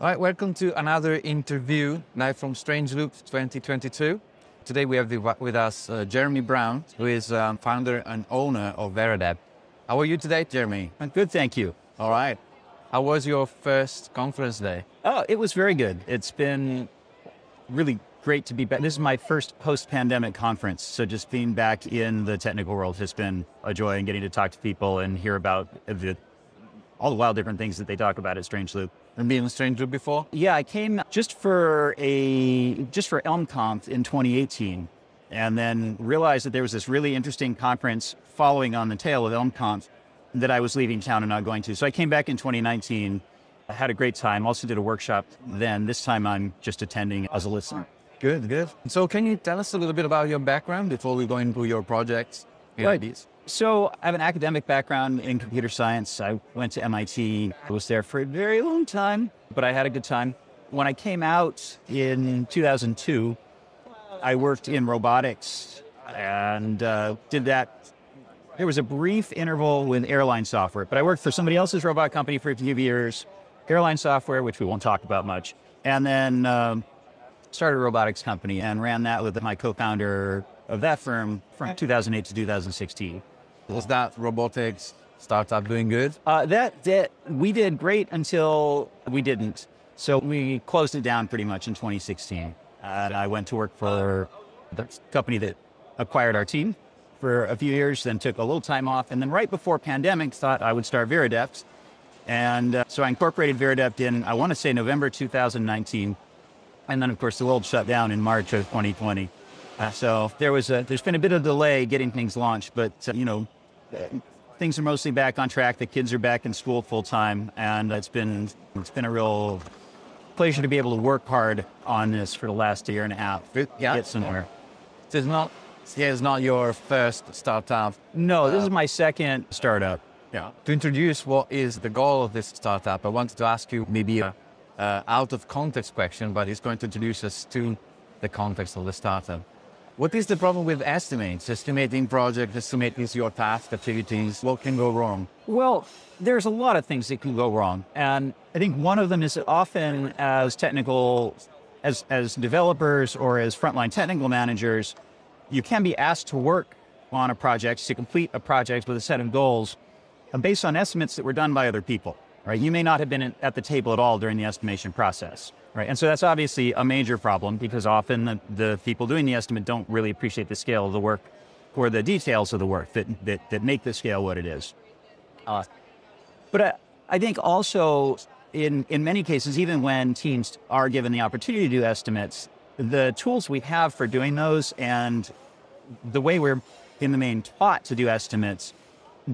All right, welcome to another interview live from Strange Loop 2022. Today we have the, with us uh, Jeremy Brown, who is um, founder and owner of Veradept. How are you today, Jeremy? I'm good, thank you. All right. How was your first conference day? Oh, it was very good. It's been really great to be back. This is my first post-pandemic conference, so just being back in the technical world has been a joy, and getting to talk to people and hear about the, all the wild different things that they talk about at Strange Loop. And been in Strange Loop before? Yeah, I came just for a just for ElmConf in 2018, and then realized that there was this really interesting conference following on the tail of ElmConf that I was leaving town and not going to. So I came back in 2019. I had a great time. Also did a workshop then. This time I'm just attending as a listener. Good, good. So can you tell us a little bit about your background before we go into your projects? Right. So I have an academic background in computer science. I went to MIT. I was there for a very long time, but I had a good time. When I came out in 2002, I worked in robotics and uh, did that. There was a brief interval with airline software, but I worked for somebody else's robot company for a few years, airline software, which we won't talk about much, and then um, started a robotics company and ran that with my co-founder of that firm from 2008 to 2016. Was that robotics startup doing good? Uh, that, that we did great until we didn't. So we closed it down pretty much in 2016. And I went to work for the company that acquired our team for a few years, then took a little time off. And then right before pandemic, thought I would start Veradept. And uh, so I incorporated Veradept in, I want to say November 2019. And then, of course, the world shut down in March of 2020. Uh, so there was a, there's been a bit of delay getting things launched, but uh, you know, things are mostly back on track. The kids are back in school full time, and it's been it's been a real pleasure to be able to work hard on this for the last year and a half. Yeah, get somewhere. It's not. It's not your first startup. No, this uh, is my second startup. Yeah. To introduce what is the goal of this startup, I wanted to ask you maybe a, a out of context question, but it's going to introduce us to the context of the startup. What is the problem with estimates, estimating projects, estimating your task activities? What can go wrong? Well, there's a lot of things that can go wrong. And I think one of them is often as technical, as, as developers or as frontline technical managers, you can be asked to work on a project, to complete a project with a set of goals based on estimates that were done by other people, right? You may not have been at the table at all during the estimation process. Right. And so that's obviously a major problem because often the, the, people doing the estimate don't really appreciate the scale of the work or the details of the work that, that, that make the scale what it is. Uh, but I, I think also in, in many cases, even when teams are given the opportunity to do estimates, the tools we have for doing those and the way we're in the main taught to do estimates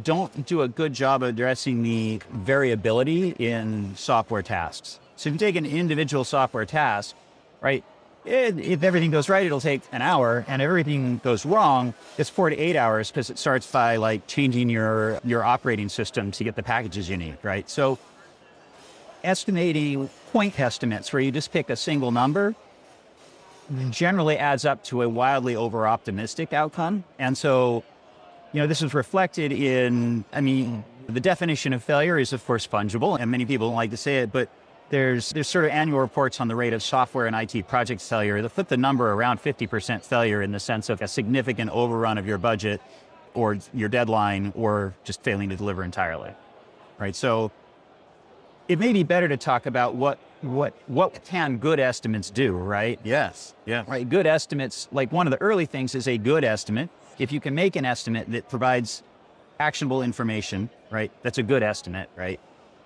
don't do a good job of addressing the variability in software tasks. So if you take an individual software task, right? It, if everything goes right, it'll take an hour, and everything goes wrong, it's four to eight hours because it starts by like changing your your operating system to get the packages you need, right? So estimating point estimates where you just pick a single number generally adds up to a wildly over optimistic outcome. And so, you know, this is reflected in, I mean, the definition of failure is, of course, fungible, and many people don't like to say it, but there's there's sort of annual reports on the rate of software and IT project failure that put the number around 50% failure in the sense of a significant overrun of your budget or your deadline or just failing to deliver entirely. Right? So it may be better to talk about what what what can good estimates do, right? Yes. Yeah. Right. Good estimates, like one of the early things is a good estimate. If you can make an estimate that provides actionable information, right? That's a good estimate, right?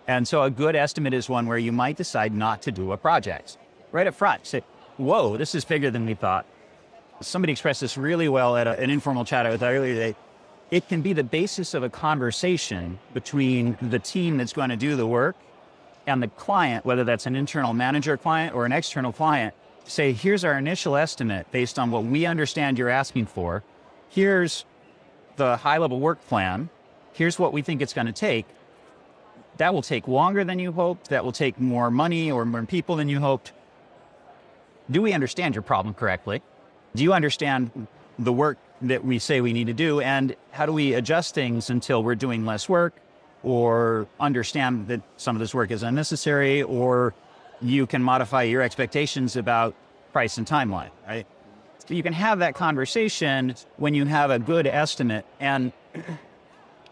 And so a good estimate is one where you might decide not to do a project right up front. Say, whoa, this is bigger than we thought. Somebody expressed this really well at a, an informal chat I was earlier today. It can be the basis of a conversation between the team that's going to do the work and the client, whether that's an internal manager client or an external client. Say, here's our initial estimate based on what we understand you're asking for. Here's the high level work plan. Here's what we think it's going to take that will take longer than you hoped. That will take more money or more people than you hoped. Do we understand your problem correctly? Do you understand the work that we say we need to do? And how do we adjust things until we're doing less work or understand that some of this work is unnecessary or you can modify your expectations about price and timeline, right? So you can have that conversation when you have a good estimate and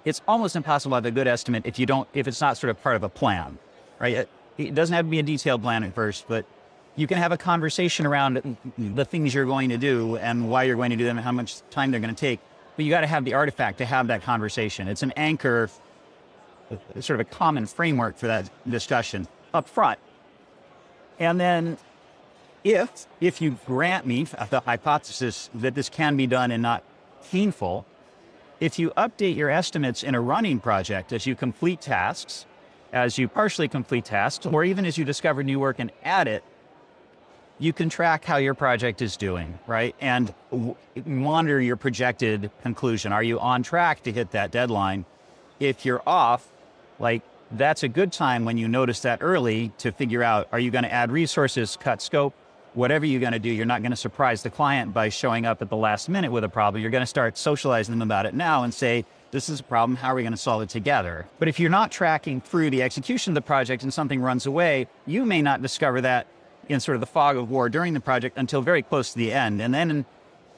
it's almost impossible to have a good estimate if you don't if it's not sort of part of a plan, right? It, it doesn't have to be a detailed plan at first, but you can have a conversation around the things you're going to do and why you're going to do them and how much time they're going to take. But you got to have the artifact to have that conversation. It's an anchor, sort of a common framework for that discussion up front. And then if if you grant me the hypothesis that this can be done and not painful, if you update your estimates in a running project as you complete tasks, as you partially complete tasks, or even as you discover new work and add it, you can track how your project is doing, right? And monitor your projected conclusion. Are you on track to hit that deadline? If you're off, like that's a good time when you notice that early to figure out are you going to add resources, cut scope, whatever you're going to do, you're not going to surprise the client by showing up at the last minute with a problem. You're going to start socializing them about it now and say, this is a problem. How are we going to solve it together? But if you're not tracking through the execution of the project and something runs away, you may not discover that in sort of the fog of war during the project until very close to the end. And then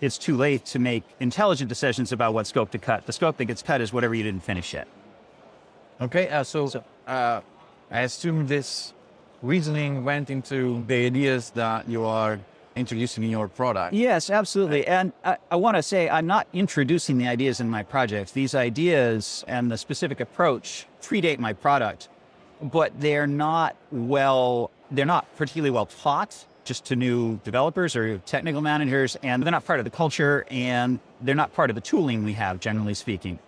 it's too late to make intelligent decisions about what scope to cut. The scope that gets cut is whatever you didn't finish yet. Okay, uh, so, so uh, I assume this reasoning went into the ideas that you are introducing in your product. Yes, absolutely. And I, I want to say I'm not introducing the ideas in my projects. These ideas and the specific approach predate my product, but they're not well, they're not particularly well taught just to new developers or technical managers, and they're not part of the culture and they're not part of the tooling we have, generally speaking.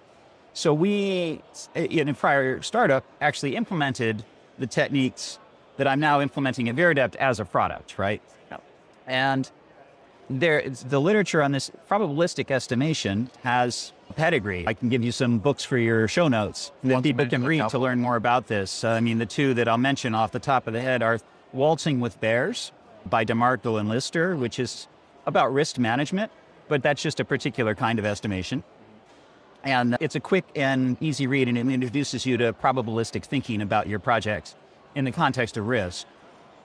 So we, in a prior startup, actually implemented the techniques that I'm now implementing at Veradept as a product, right? And there, the literature on this probabilistic estimation has a pedigree. I can give you some books for your show notes that people can read to learn more about this. Uh, I mean, the two that I'll mention off the top of the head are Waltzing with Bears by DeMarco and Lister, which is about risk management, but that's just a particular kind of estimation. And it's a quick and easy read, and it introduces you to probabilistic thinking about your projects in the context of risk.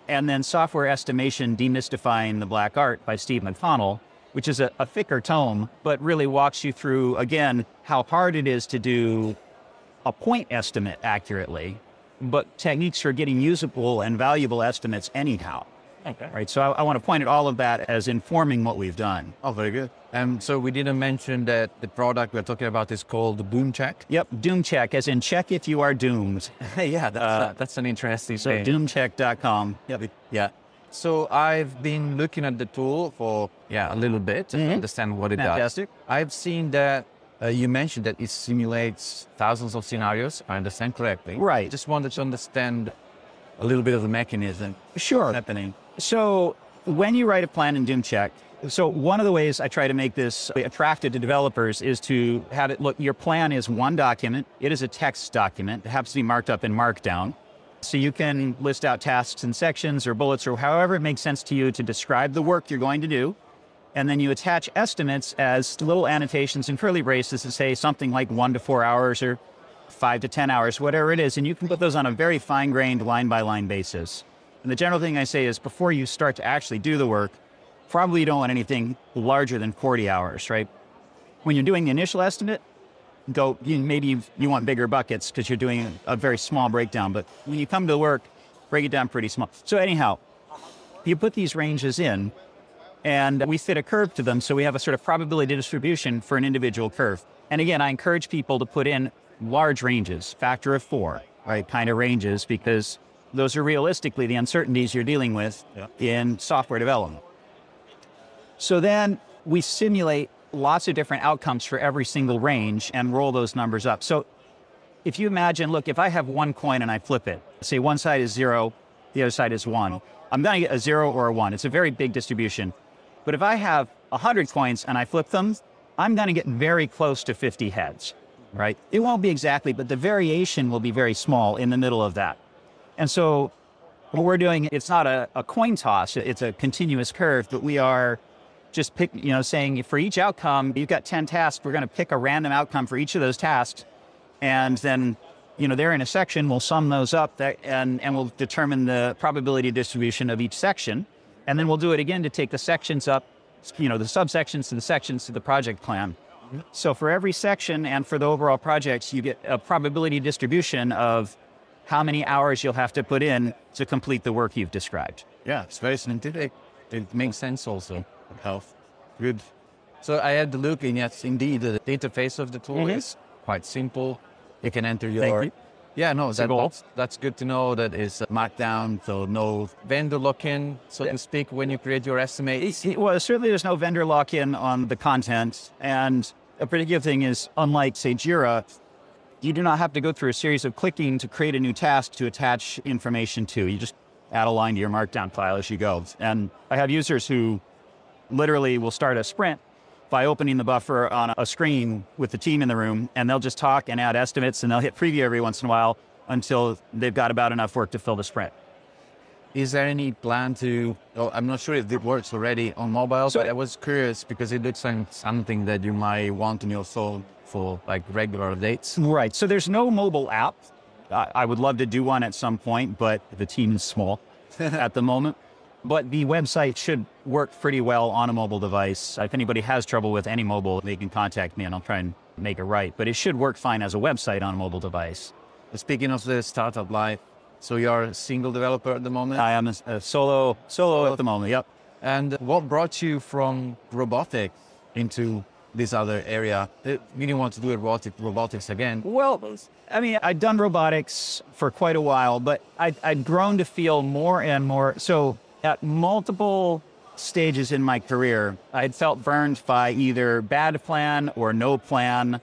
And then Software Estimation Demystifying the Black Art by Steve McConnell, which is a, a thicker tome, but really walks you through, again, how hard it is to do a point estimate accurately, but techniques for getting usable and valuable estimates anyhow. Okay. Right. So I, I, want to point at all of that as informing what we've done. Oh, very good. Um, so we didn't mention that the product we're talking about is called DoomCheck. Yep, DoomCheck, as in check if you are doomed. yeah, that's, uh, that's an interesting so thing. doomcheck.com. Yep. Yeah. So I've been looking at the tool for yeah a little bit mm-hmm. to understand what it Fantastic. does. I've seen that uh, you mentioned that it simulates thousands of scenarios. I understand correctly. Right. Just wanted to understand a little bit of the mechanism. Sure. Happening. So when you write a plan in Doom Check, so one of the ways I try to make this attractive to developers is to have it look, your plan is one document. It is a text document. It happens to be marked up in Markdown. So you can list out tasks and sections or bullets or however it makes sense to you to describe the work you're going to do. And then you attach estimates as little annotations and curly braces to say something like one to four hours or five to 10 hours, whatever it is. And you can put those on a very fine grained line by line basis. And the general thing I say is before you start to actually do the work, probably you don't want anything larger than 40 hours, right? When you're doing the initial estimate, go, you, maybe you want bigger buckets because you're doing a very small breakdown. But when you come to work, break it down pretty small. So, anyhow, you put these ranges in and we fit a curve to them. So we have a sort of probability distribution for an individual curve. And again, I encourage people to put in large ranges, factor of four, right? Kind of ranges because those are realistically the uncertainties you're dealing with yeah. in software development. So then we simulate lots of different outcomes for every single range and roll those numbers up. So if you imagine, look, if I have one coin and I flip it, say one side is zero, the other side is one, I'm going to get a zero or a one. It's a very big distribution. But if I have 100 coins and I flip them, I'm going to get very close to 50 heads, right? It won't be exactly, but the variation will be very small in the middle of that. And so what we're doing, it's not a, a coin toss, it's a continuous curve, but we are just pick, you know, saying for each outcome, you've got 10 tasks, we're going to pick a random outcome for each of those tasks and then you know, they're in a section, we'll sum those up that, and, and we'll determine the probability distribution of each section. And then we'll do it again to take the sections up, you know, the subsections to the sections to the project plan. So for every section and for the overall projects, you get a probability distribution of how many hours you'll have to put in to complete the work you've described. Yeah, it's very scientific. It makes sense also. Health. Good. So I had to look and yes, indeed, the interface of the tool Mhm. is quite simple. You can enter your. you. Yeah, no, that, that's, that's good to know. That is uh, Markdown, so no vendor lock-in, so Yeah. to speak, when you create your estimates. It- well, certainly there's no vendor lock-in on the content, and a pretty good thing is, unlike say Jira, you do not have to go through a series of clicking to create a new task to attach information to. You just add a line to your Markdown file as you go. And I have users who literally will start a sprint by opening the buffer on a screen with the team in the room, and they'll just talk and add estimates, and they'll hit preview every once in a while until they've got about enough work to fill the sprint. Is there any plan to? Oh, I'm not sure if it works already on mobile, So- but I was curious because it looks like something that you might want on your phone for like regular updates. Right. So there's no mobile app. I, I would love to do one at some point, but the team is small at the moment. But the website should work pretty well on a mobile device. If anybody has trouble with any mobile, they can contact me and I'll try and make it right. But it should work fine as a website on a mobile device. Speaking of the startup life, so you're a single developer at the moment. I am a, a solo solo at the moment. Yep. And what brought you from robotics into this other area? Uh, You didn't want to do robotic, robotics again. Well, I mean, I'd done robotics for quite a while, but I'd, I'd grown to feel more and more. So, at multiple stages in my career, I'd felt burned by either bad plan or no plan,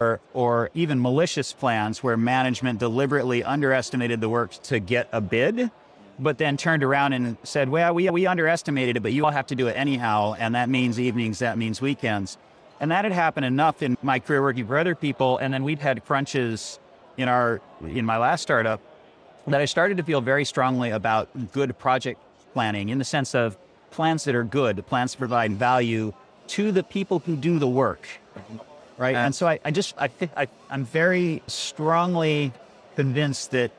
or, or even malicious plans where management deliberately underestimated the work to get a bid, but then turned around and said, well, we, we underestimated it, but you all have to do it anyhow. And that means evenings, that means weekends. And that had happened enough in my career working for other people. And then we'd had crunches in our, in my last startup that I started to feel very strongly about good project planning in the sense of plans that are good, plans provide value to the people who do the work. Right. And so I, I just, I, I, I'm very strongly convinced that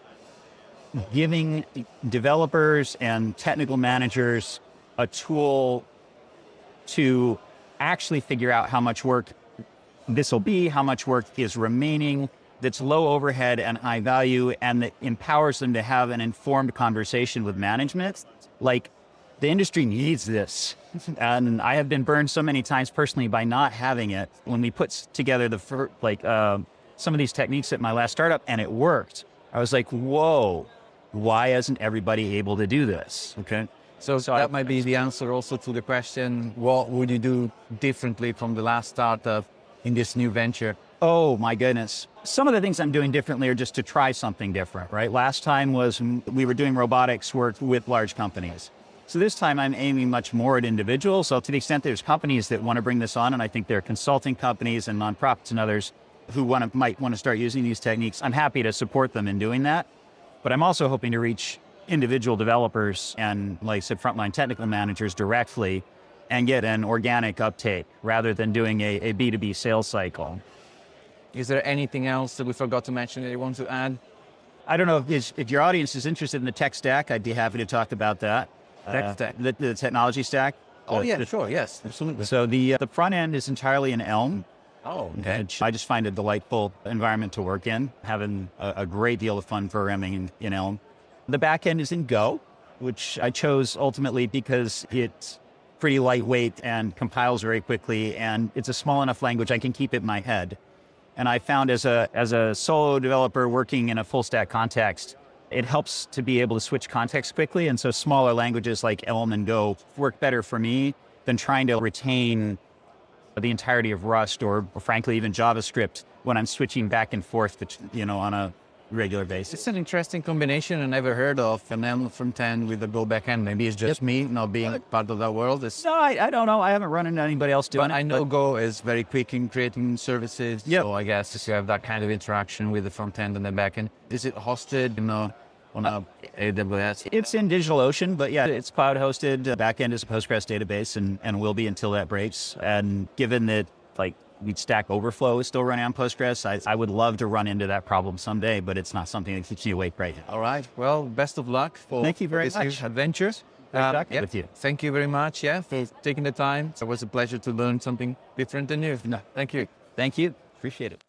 giving developers and technical managers a tool to actually figure out how much work this will be, how much work is remaining, that's low overhead and high value, and that empowers them to have an informed conversation with management. Like the industry needs this. And I have been burned so many times personally by not having it. When we put together the fir- like uh, some of these techniques at my last startup and it worked, I was like, whoa, why isn't everybody able to do this? Okay. So, So that I- might be the answer also to the question what would you do differently from the last startup in this new venture? Oh my goodness. Some of the things I'm doing differently are just to try something different, right? Last time was we were doing robotics work with large companies. So this time I'm aiming much more at individuals. So to the extent there's companies that want to bring this on, and I think there are consulting companies and nonprofits and others who want to, might want to start using these techniques, I'm happy to support them in doing that. But I'm also hoping to reach individual developers and, like I said, frontline technical managers directly and get an organic uptake rather than doing a, a B2B sales cycle. Is there anything else that we forgot to mention that you want to add? I don't know if, if your audience is interested in the tech stack, I'd be happy to talk about that. Tech stack? The, the technology stack. Oh, yeah, sure. Yes, absolutely. So the, uh, the front end is entirely in Elm. Oh, okay. I just find a delightful environment to work in, having a, a great deal of fun programming in, in Elm. The back end is in Go, which I chose ultimately because it's pretty lightweight and compiles very quickly, and it's a small enough language I can keep it in my head. And I found as a as a solo developer working in a full stack context, it helps to be able to switch context quickly. And so smaller languages like Elm and Go work better for me than trying to retain the entirety of Rust or, or frankly even JavaScript when I'm switching back and forth, bet- you know, on a regular basis. It's an interesting combination I never heard of an Elm front end with a Go backend. Maybe it's just me not being part of that world. It's, No, I, I don't know. I haven't run into anybody else doing but it. I know Go is very quick in creating services. Yep. So I guess if you have that kind of interaction with the front end and the back end, is it hosted, you know, on a AWS? It's in DigitalOcean, but yeah, it's cloud hosted. Uh, backend is a Postgres database and, and will be until that breaks. And given that like need Stack Overflow is still running on Postgres. I, I would love to run into that problem someday, but it's not something that keeps me awake right now. All right. Well, best of luck for Thank you very this much. adventures. Yeah, with you. Thank you very much, yeah, for taking the time. It was a pleasure to learn something different and new. No. Thank you. Thank you. Appreciate it.